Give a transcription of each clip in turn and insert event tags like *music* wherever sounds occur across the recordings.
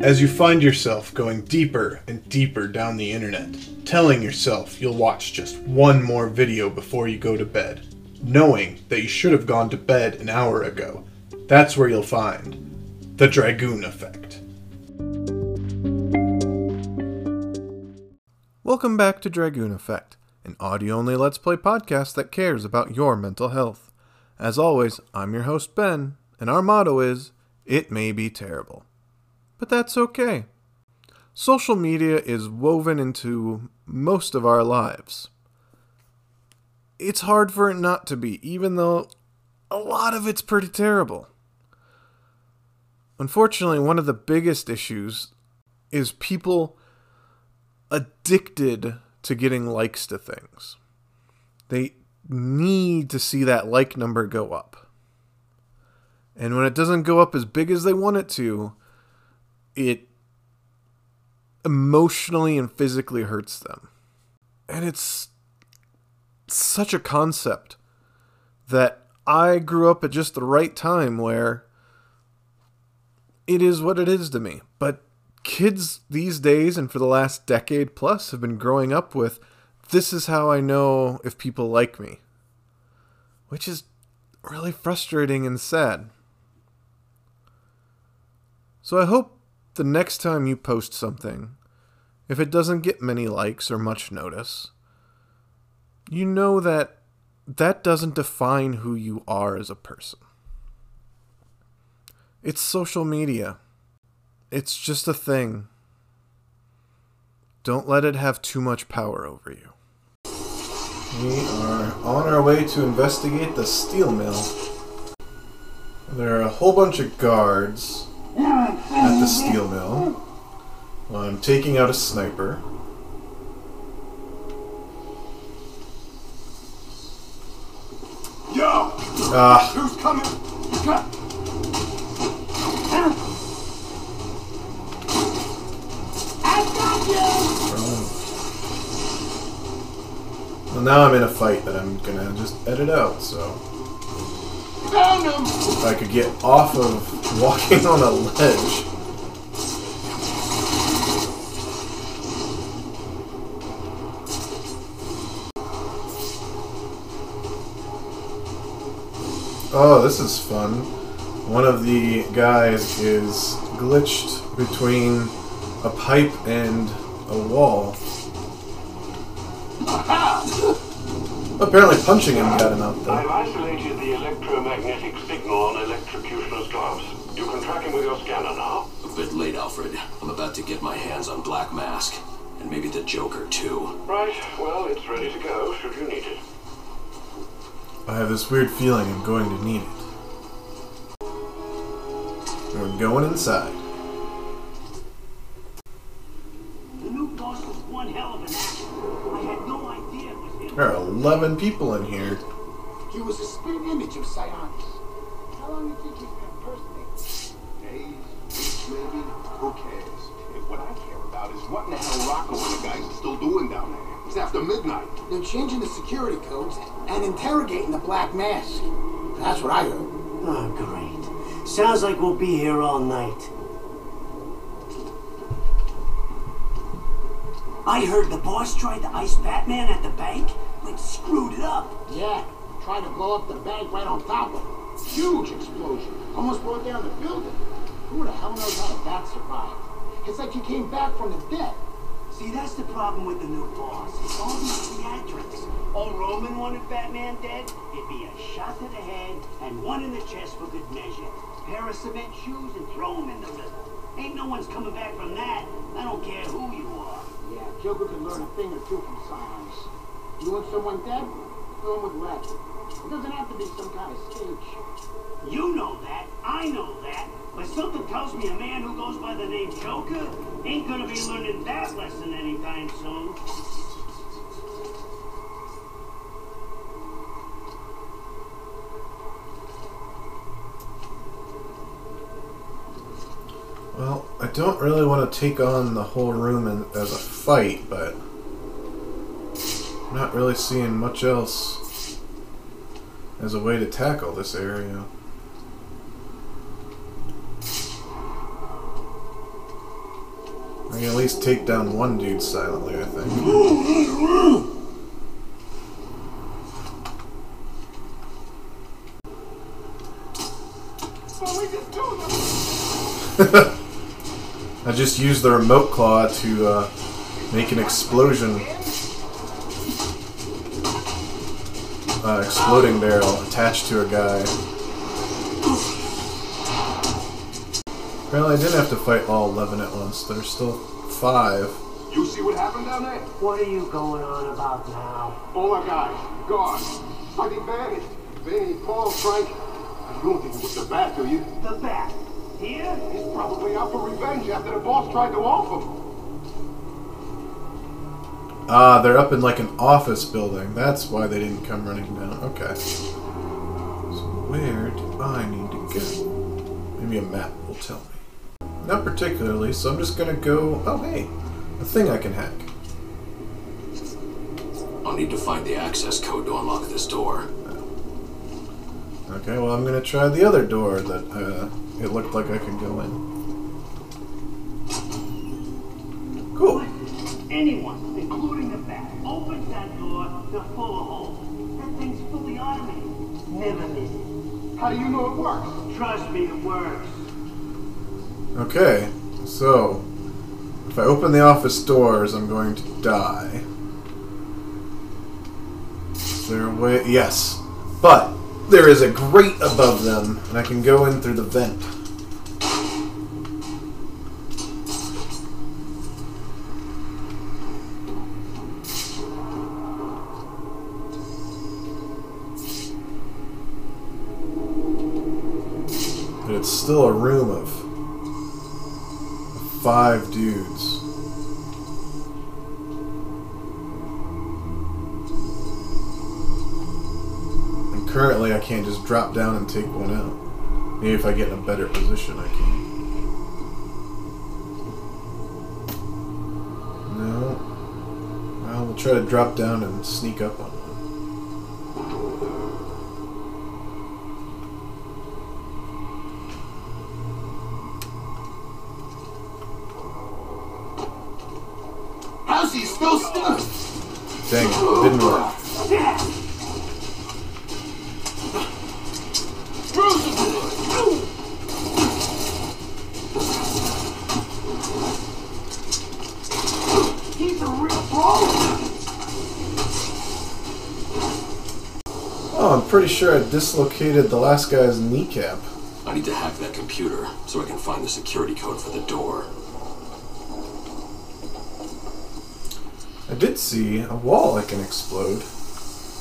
As you find yourself going deeper and deeper down the internet, telling yourself you'll watch just one more video before you go to bed, knowing that you should have gone to bed an hour ago, that's where you'll find the Dragoon Effect. Welcome back to Dragoon Effect, an audio only Let's Play podcast that cares about your mental health. As always, I'm your host, Ben, and our motto is It May Be Terrible but that's okay. Social media is woven into most of our lives. It's hard for it not to be, even though a lot of it's pretty terrible. Unfortunately, one of the biggest issues is people addicted to getting likes to things. They need to see that like number go up. And when it doesn't go up as big as they want it to, it emotionally and physically hurts them. And it's such a concept that I grew up at just the right time where it is what it is to me. But kids these days and for the last decade plus have been growing up with this is how I know if people like me. Which is really frustrating and sad. So I hope the next time you post something, if it doesn't get many likes or much notice, you know that that doesn't define who you are as a person. It's social media. It's just a thing. Don't let it have too much power over you. We are on our way to investigate the steel mill. There are a whole bunch of guards at the steel mill. I'm taking out a sniper. Yo! Ah. Who's coming? I got you! Well, now I'm in a fight that I'm gonna just edit out, so. If I could get off of walking on a ledge. Oh, this is fun. One of the guys is glitched between a pipe and a wall. Apparently punching him got him out though. I've isolated the electromagnetic signal on Electrocutioner's gloves. You can track him with your scanner now. A bit late, Alfred. I'm about to get my hands on Black Mask. And maybe the Joker, too. Right, well, it's ready to go, should you need it. I have this weird feeling I'm going to need it. We're going inside. 11 people in here. He was a spitting image of Sionis. How long do you think he's been impersonating? Days, maybe? Who cares? What I care about is what in the hell Rocco and the guys are still doing down there. It's after midnight. They're changing the security codes and interrogating the Black Mask. That's what I heard. Oh, great. Sounds like we'll be here all night. I heard the boss tried to ice Batman at the bank, screwed it up. Yeah, trying to blow up the bank right on top of it. Huge explosion. Almost brought down the building. Who the hell knows how the bat survived? It's like he came back from the dead. See, that's the problem with the new boss. It's all these theatrics. All Roman wanted Batman dead, it'd be a shot to the head and one in the chest for good measure. Pair of cement shoes and throw him in the river. Ain't no one's coming back from that. I don't care who you are. Yeah, Joker could learn a thing or two from Sionis. You want someone dead? Fill him with lead. It doesn't have to be some kind of stage. You know that. I know that. But something tells me a man who goes by the name Joker ain't gonna be learning that lesson anytime soon. Well, I don't really want to take on the whole room in, as a fight, but I'm not really seeing much else as a way to tackle this area. I can at least take down one dude silently, I think. *laughs* I just used the remote claw to uh, make an explosion. Uh, exploding barrel attached to a guy. Apparently I didn't have to fight all 11 at once. There's still five. You see what happened down there? What are you going on about now? All our guys, gone. I think Vanny, Vanny, Paul, Frank. You don't think it was the bat, do you? The bat. Here? He's probably out for revenge after the boss tried to off him. Ah, they're up in like an office building. That's why they didn't come running down. Okay. So where do I need to go? Maybe a map will tell me. Not particularly, so I'm just gonna go... Oh, hey! A thing I can hack. I'll need to find the access code to unlock this door. Okay, well I'm gonna try the other door that uh, it looked like I could go in. Cool. Anyone, door, they're full of holes. That thing's fully automated. Never misses. How do you know it works? Trust me, it works. Okay, so if I open the office doors, I'm going to die. Is there a way? Yes, but there is a grate above them, and I can go in through the vent. It's still a room of five dudes. And currently, I can't just drop down and take one out. Maybe if I get in a better position, I can. No. Well, we'll try to drop down and sneak up on one. Dislocated the last guy's kneecap. I need to hack that computer so I can find the security code for the door. I did see a wall that can explode.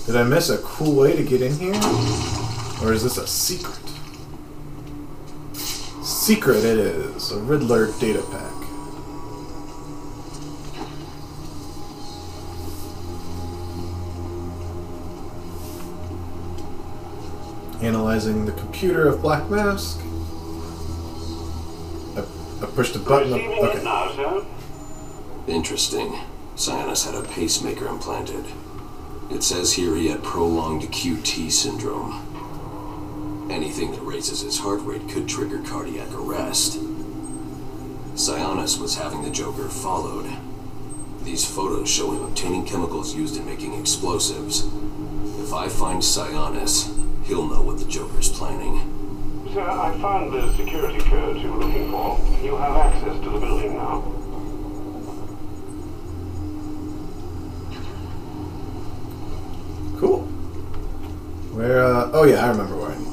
Did I miss a cool way to get in here? Or is this a secret? Secret it is. A Riddler data pack. Analyzing the computer of Black Mask. I, I pushed a button. Receiving it Okay. now. Interesting. Sionis had a pacemaker implanted. It says here he had prolonged QT syndrome. Anything that raises his heart rate could trigger cardiac arrest. Sionis was having the Joker followed. These photos show him obtaining chemicals used in making explosives. If I find Sionis, he'll know what the Joker's planning. Sir, I found the security codes you were looking for. You have access to the building now. Cool. Where, uh, oh yeah, I remember where I need to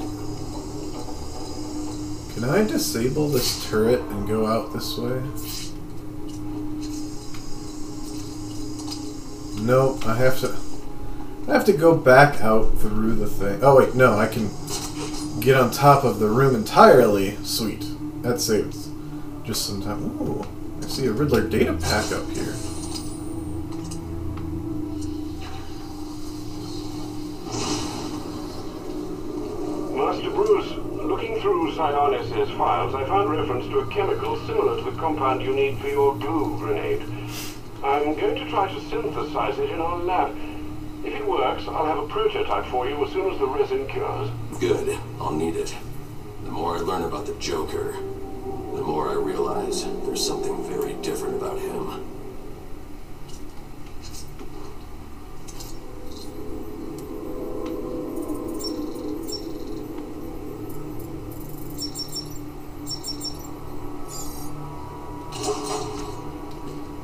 go. Can I disable this turret and go out this way? Nope, I have to, I have to go back out through the thing. Oh wait, no, I can get on top of the room entirely. Sweet. That saves just some time. Ooh, I see a Riddler data pack up here. Master Bruce, looking through Sionis' files, I found reference to a chemical similar to the compound you need for your glue grenade. I'm going to try to synthesize it in our lab. If it works, I'll have a prototype for you as soon as the resin cures. Good. I'll need it. The more I learn about the Joker, The more I realize, there's something very different about him.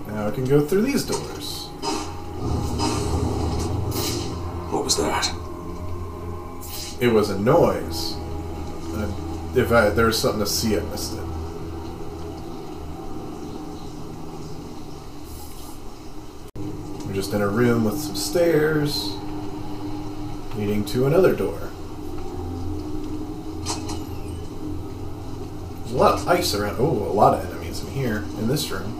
Now I can go through these doors. It was a noise. Uh, if I, there was something to see, I missed it. We're just in a room with some stairs leading to another door. There's a lot of ice around. Oh, a lot of enemies in here, in this room.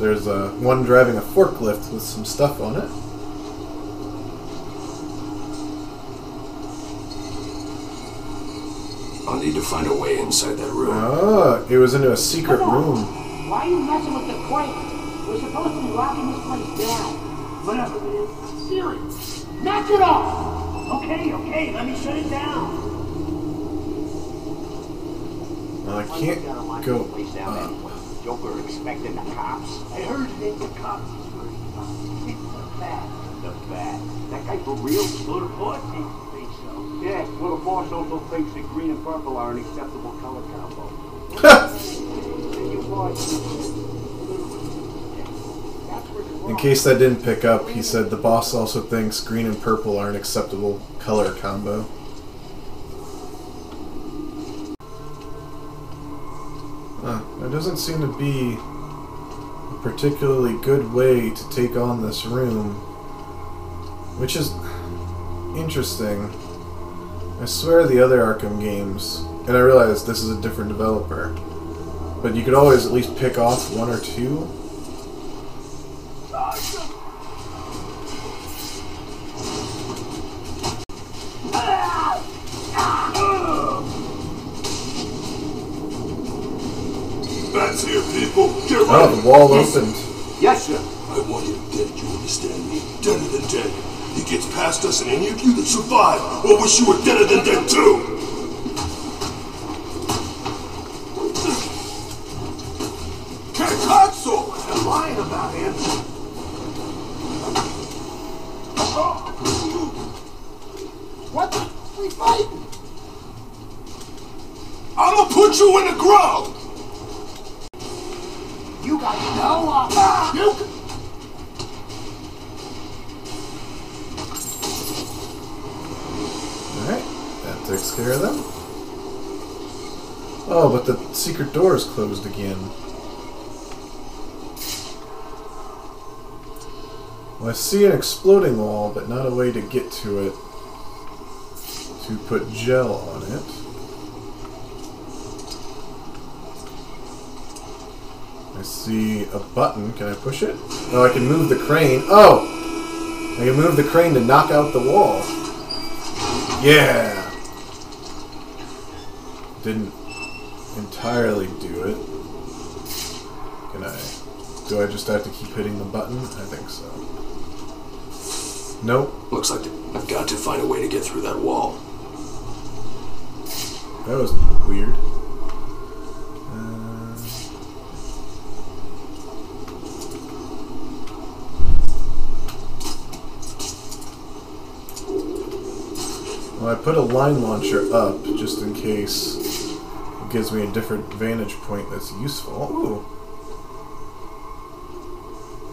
There's uh, one driving a forklift with some stuff on it. I'll to find a way inside that room. Ah, it was into a secret Come on. room. Why are you messing with the crate? We're supposed to be locking this place down. Whatever, man. Serious. Knock it off! Okay, okay, let me shut it down. Well, I can't you gotta lock go the place down up. Joker expecting the cops. I heard it ain't the cops he's worried about. It's *laughs* the bat. The bat. That guy for real? Well, the boss seems to think so. Yeah, well, the boss also thinks that green and purple are an acceptable color combo. And you boys- *laughs* That's where you're In case that didn't pick up, he said the boss also thinks green and purple are an acceptable color combo. Huh, there doesn't seem to be a particularly good way to take on this room, which is interesting. I swear the other Arkham games, and I realize this is a different developer, but you could always at least pick off one or two Bats here, people. Get Oh, the wall opened. Yes, sir. I want him dead, you understand me? Deader than dead. Gets past us and any of you that survive will wish you were deader than dead too. Can't console! I'm lying about him. What the? We fighting? I'ma put you in the ground! You got no uh, You. Takes care of them. Oh, but the secret door is closed again. Well, I see an exploding wall, but not a way to get to it to put gel on it. I see a button. Can I push it? Oh, I can move the crane. Oh! I can move the crane to knock out the wall. Yeah! Didn't entirely do it. Can I? Do I just have to keep hitting the button? I think so. Nope. Looks like I've got to find a way to get through that wall. That was weird. Well, I put a line launcher up just in case it gives me a different vantage point that's useful. Ooh.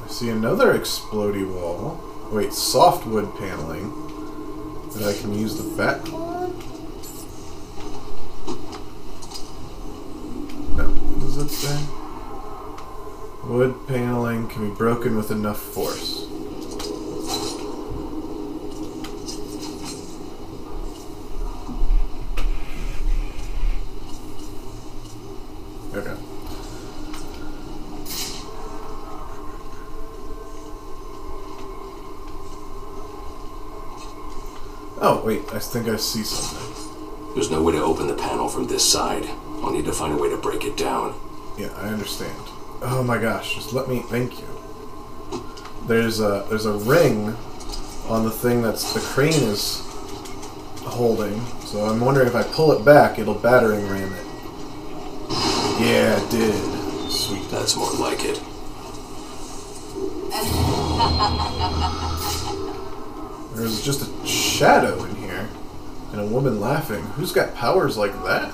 I see another explodey wall. Wait, softwood paneling that I can use the on? No, what does it say? Wood paneling can be broken with enough force. Okay. Oh, wait, I think I see something. There's no way to open the panel from this side. I'll need to find a way to break it down. Yeah, I understand. Oh my gosh, just let me thank you. There's a there's a ring on the thing that's the crane is holding. So I'm wondering if I pull it back, it'll battering ram it. Yeah, it did. Sweet. That's more like it. There's just a shadow in here. And a woman laughing. Who's got powers like that?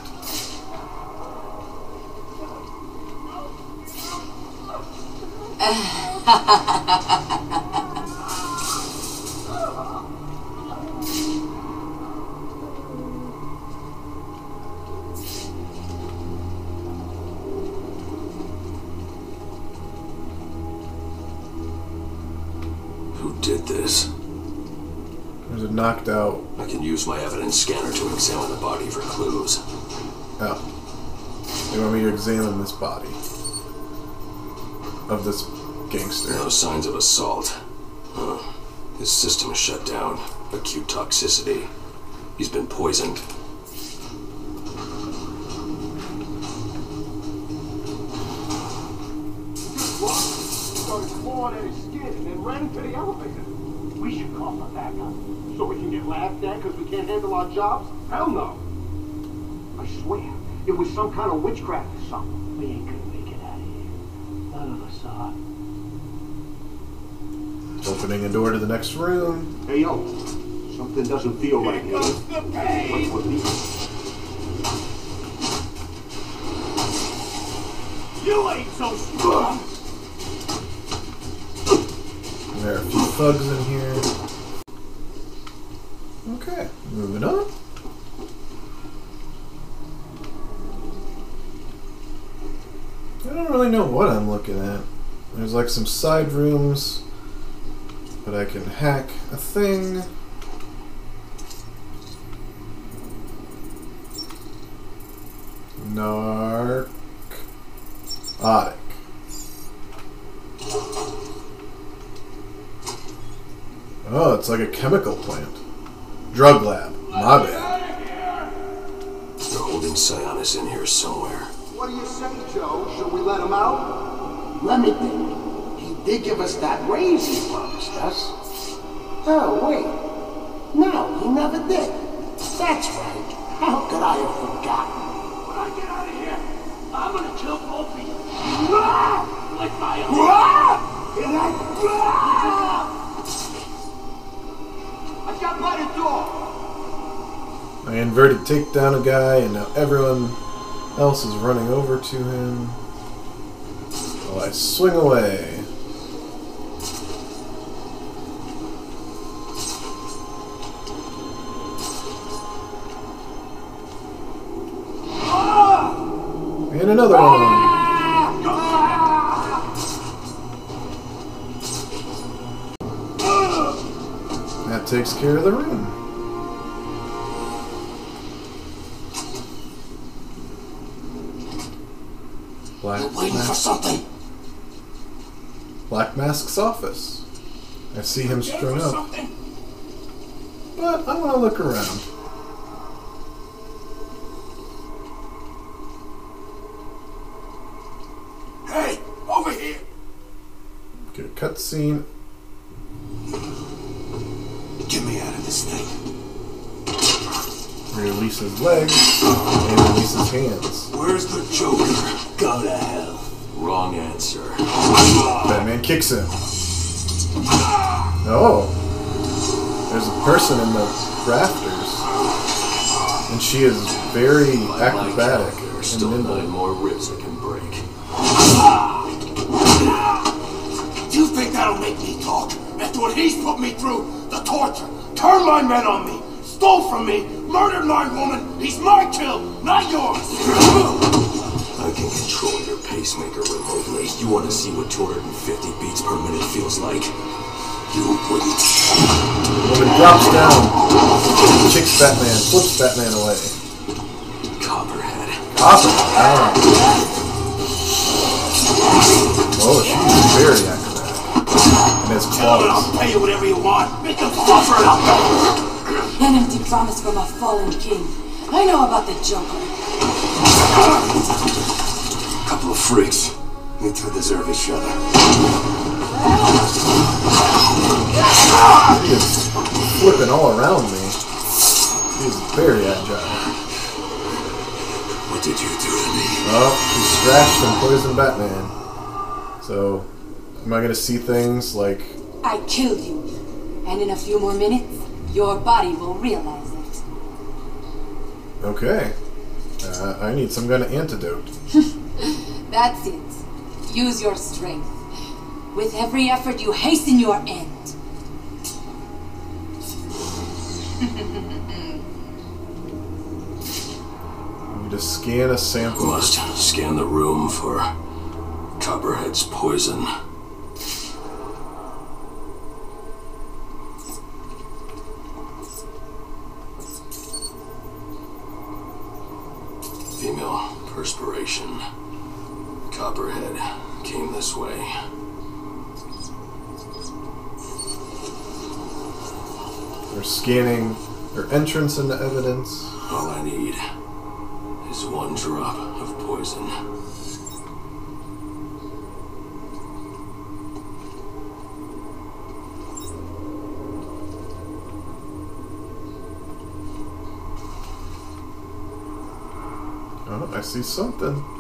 Who did this? There's a knocked out. I can use my evidence scanner to examine the body for clues. Oh. They want me to examine this body. Of this gangster. No signs of assault. Huh. His system is shut down. Acute toxicity. He's been poisoned. Started clawing at his skin and ran into the elevator. We should call for backup. So we can get laughed at because we can't handle our jobs? Hell no. I swear, it was some kind of witchcraft or something. We ain't gonna make it out of here. None of us are. Opening a door to the next room. Hey, yo. Something doesn't feel right here. Goes the pain! Let's put these. You ain't so strong! There are a few thugs in here. Okay, moving on. I don't really know what I'm looking at. There's like some side rooms, but I can hack a thing. Narc. Otic. Oh, it's like a chemical plant. Drug lab. My bad. They're holding Sionis in here somewhere. What do you say, Joe? Should we let him out? Let me think. He did give us that raise he promised us. Oh, wait. No, he never did. That's right. How could I have forgotten? When I get out of here, I'm gonna kill both of you. Ah! Like my own. Ah! And I... Ah! I I inverted take down a guy, and now everyone else is running over to him. While I swing away. And another one. That takes care of the room. Mask's office. I see him strung up, but I want to look around. Hey, over here. Get a cutscene. Get me out of this thing. Release his legs and release his hands. Where's the Joker? Go to hell. Wrong answer. Batman kicks him. Oh. There's a person in the rafters. And she is very My acrobatic There are and still nine more ribs I can break. Do you think that'll make me talk? After what he's put me through, the torture, turned my men on me, stole from me, murdered my woman, he's my kill, not yours! I can control your pacemaker remotely. You want to see what 250 beats per minute feels like? You wouldn't. Woman drops down, kicks Batman, flips Batman away. Copperhead. Awesome. Ah. Oh, she's very acrobatic. And has Tell him claws. I'll pay you whatever you want. Make them suffer out there! An empty promise from a fallen king. I know about the Joker. Couple of freaks. You two deserve each other. She is flipping all around me. He's very agile. What did you do to me? Oh, he scratched and poisoned Batman. So, am I gonna see things like I killed you. And in a few more minutes, your body will realize it. Okay. Uh, I need some kind of antidote. *laughs* That's it. Use your strength. With every effort, you hasten your end. *laughs* I need to scan a sample. Must scan the room for Copperhead's poison. Female perspiration. Copperhead came this way. They're scanning their entrance into evidence. All I need is one drop of poison. Oh, I see something.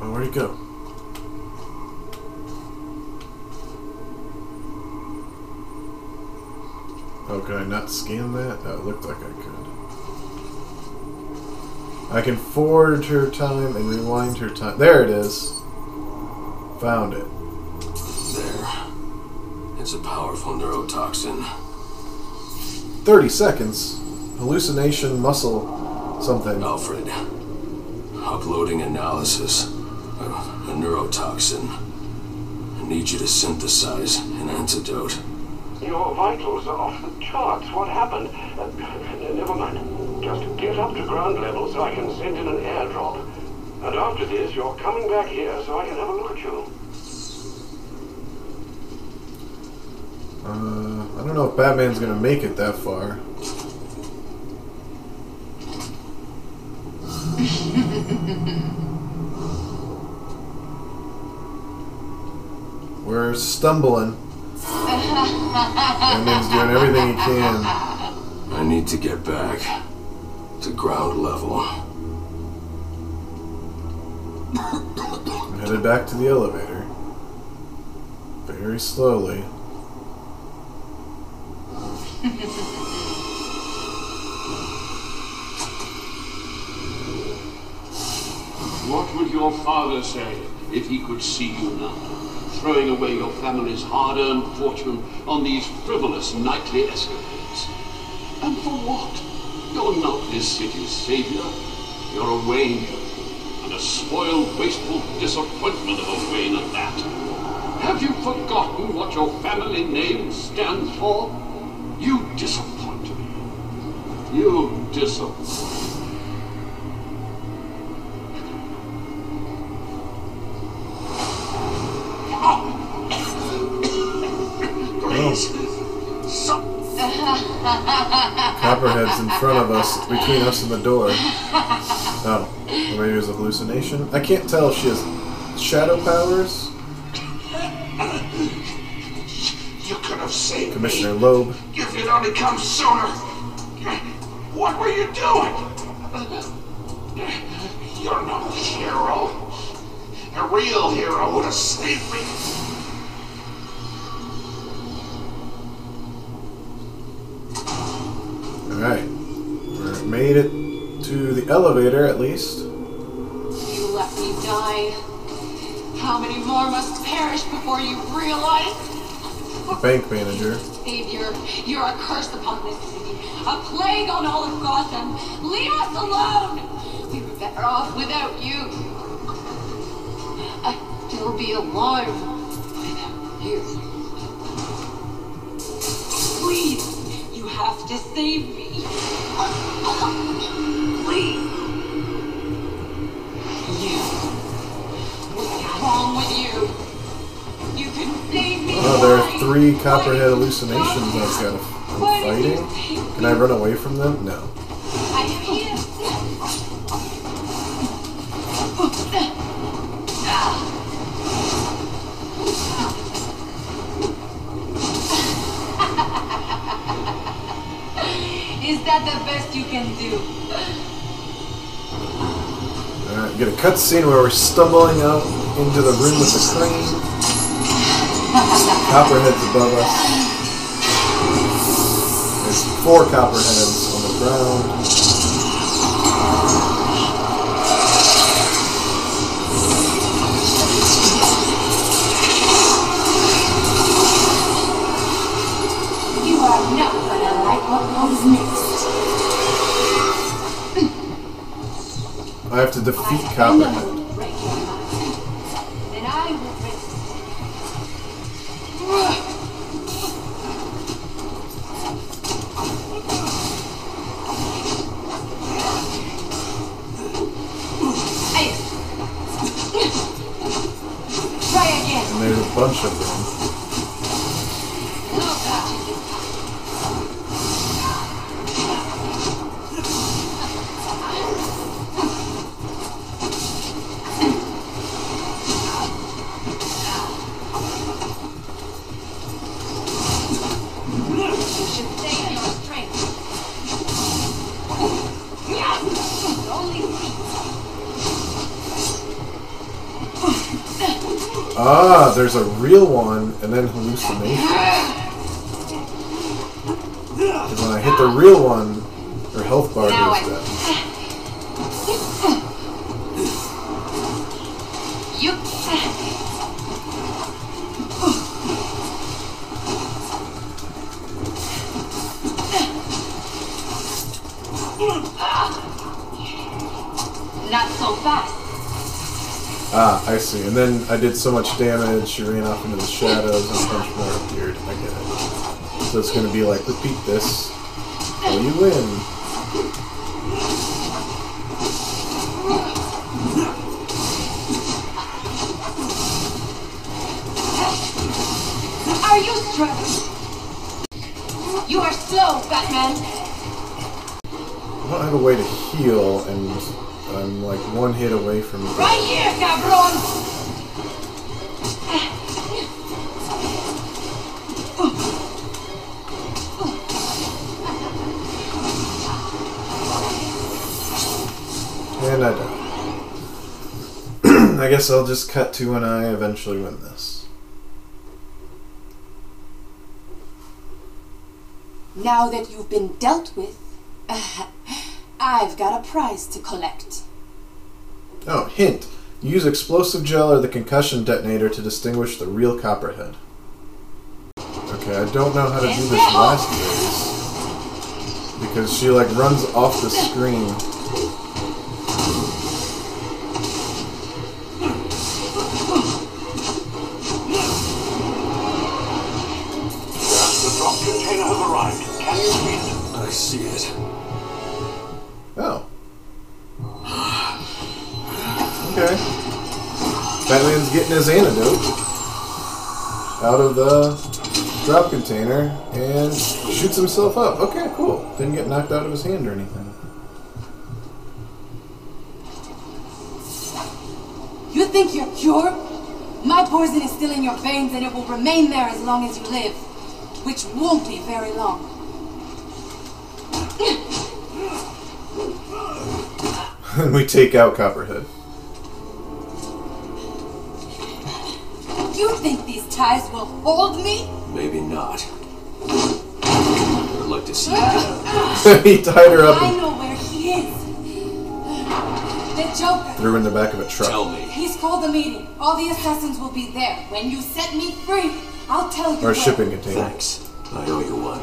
Oh, where'd he go? Oh, could I not scan that? Oh, it looked like I could. I can forward her time and rewind her time. There it is. Found it. There. It's a powerful neurotoxin. 30 seconds. Hallucination, muscle, something. Alfred. Uploading analysis neurotoxin. I need you to synthesize an antidote. Your vitals are off the charts. What happened? Uh, *laughs* never mind. Just get up to ground level so I can send in an airdrop. And after this, you're coming back here so I can have a look at you. Uh, I don't know if Batman's gonna make it that far. We're stumbling. Batman's doing everything he can. I need to get back to ground level. I'm headed back to the elevator. Very slowly. What would your father say if he could see you now, throwing away your family's hard-earned fortune on these frivolous nightly escapades? And for what? You're not this city's savior. You're a Wayne, and a spoiled, wasteful disappointment of a Wayne at that. Have you forgotten what your family name stands for? You disappoint me. You disappoint. In front of us, between us and the door. Oh, maybe it was a hallucination. I can't tell if she has shadow powers. You could have saved Commissioner me. Loeb. If you'd only come sooner. What were you doing? You're no hero. A real hero would have saved me. Alright. We made it to the elevator at least. You let me die. How many more must perish before you realize? Bank manager. Savior, you're a curse upon this city, a plague on all of Gotham. Leave us alone. We were better off without you. I'd still be alive without you. Please, you have to save me. Oh, there are three Copperhead hallucinations I've got. Fighting. Can I run away from them? No. Is that the best you can do? Alright, get a cutscene where we're stumbling out into the room with the crane. Copperhead's above us. There's four copperheads on the ground. You are not gonna like what comes next. I have to defeat I Ah, there's a real one and then hallucinations. And when I hit the real one, her health bar goes down. Not so fast. Ah, I see. And then I did so much damage, she ran off into the shadows, and a bunch more appeared. I get it. So it's gonna be like, repeat this, till you win. Are you struggling? You are slow, Batman. I don't have a way to heal, and I'm like one hit away from Right here, cabron. And I die. *clears throat* I guess I'll just cut to when I eventually win this. Now that you've been dealt with, uh, I've got a prize to collect. Oh, hint. Use explosive gel or the concussion detonator to distinguish the real copperhead. Okay, I don't know how to do this last phase. Because she like runs off the screen. His antidote out of the drop container and shoots himself up. Okay, cool. Didn't get knocked out of his hand or anything. You think you're cured? My poison is still in your veins and it will remain there as long as you live. Which won't be very long. and *laughs* we take out Copperhead. You think these ties will hold me? Maybe not. I'd like to see ah. you *laughs* get he tied her up I know where he is. The Joker. threw her in the back of a truck. Tell me. He's called a meeting. All the assassins will be there. When you set me free, I'll tell you Or where. a shipping container. Thanks. I owe you one.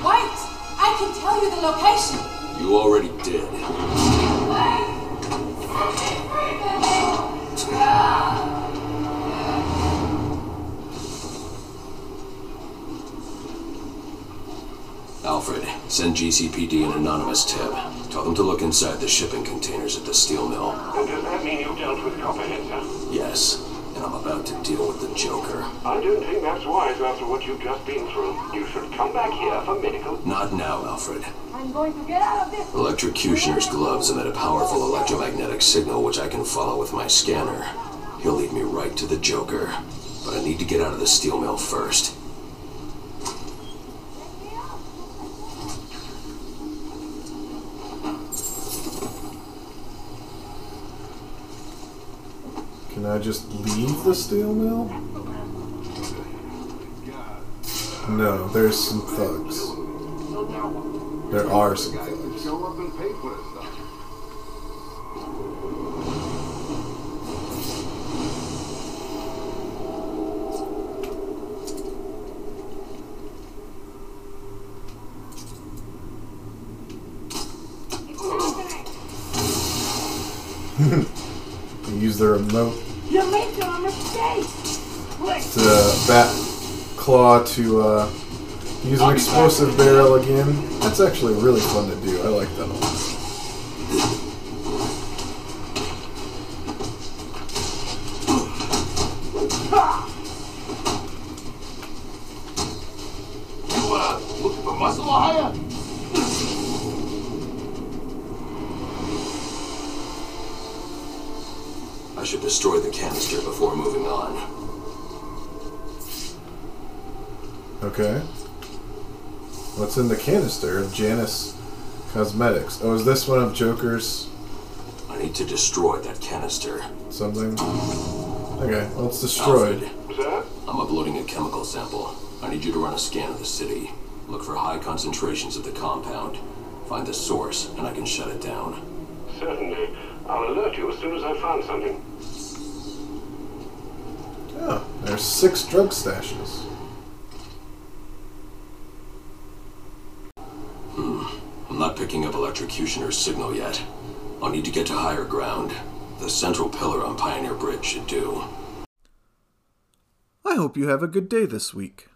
Wait! I can tell you the location. You already did. Alfred, send GCPD an anonymous tip. Tell them to look inside the shipping containers at the steel mill. And does that mean you dealt with Copperhead, sir? Yes, and I'm about to deal with the Joker. I don't think that's wise after what you've just been through. You should come back here for medical. Not now, Alfred. I'm going to get out of this. Electrocutioner's gloves emit a powerful electromagnetic signal which I can follow with my scanner. He'll lead me right to the Joker. But I need to get out of the steel mill first. Can I just leave the steel mill? No, there's some thugs. There are some thugs. Show up and pay for this stuff. Use the remote bat claw to uh, use an explosive barrel again. That's actually really fun to do. I like that a lot. You, uh, looking for muscle hire? I should destroy the canister before moving on. Okay. What's in the canister of Janus Cosmetics? Oh, is this one of Joker's I need to destroy that canister. something? Okay, well, it's destroyed. Alfred, Sir? I'm uploading a chemical sample. I need you to run a scan of the city. Look for high concentrations of the compound. Find the source, and I can shut it down. Certainly. I'll alert you as soon as I find something. Oh, there's six drug stashes. I'm not picking up electrocutioner's signal yet. I'll need to get to higher ground. The central pillar on Pioneer Bridge should do. I hope you have a good day this week.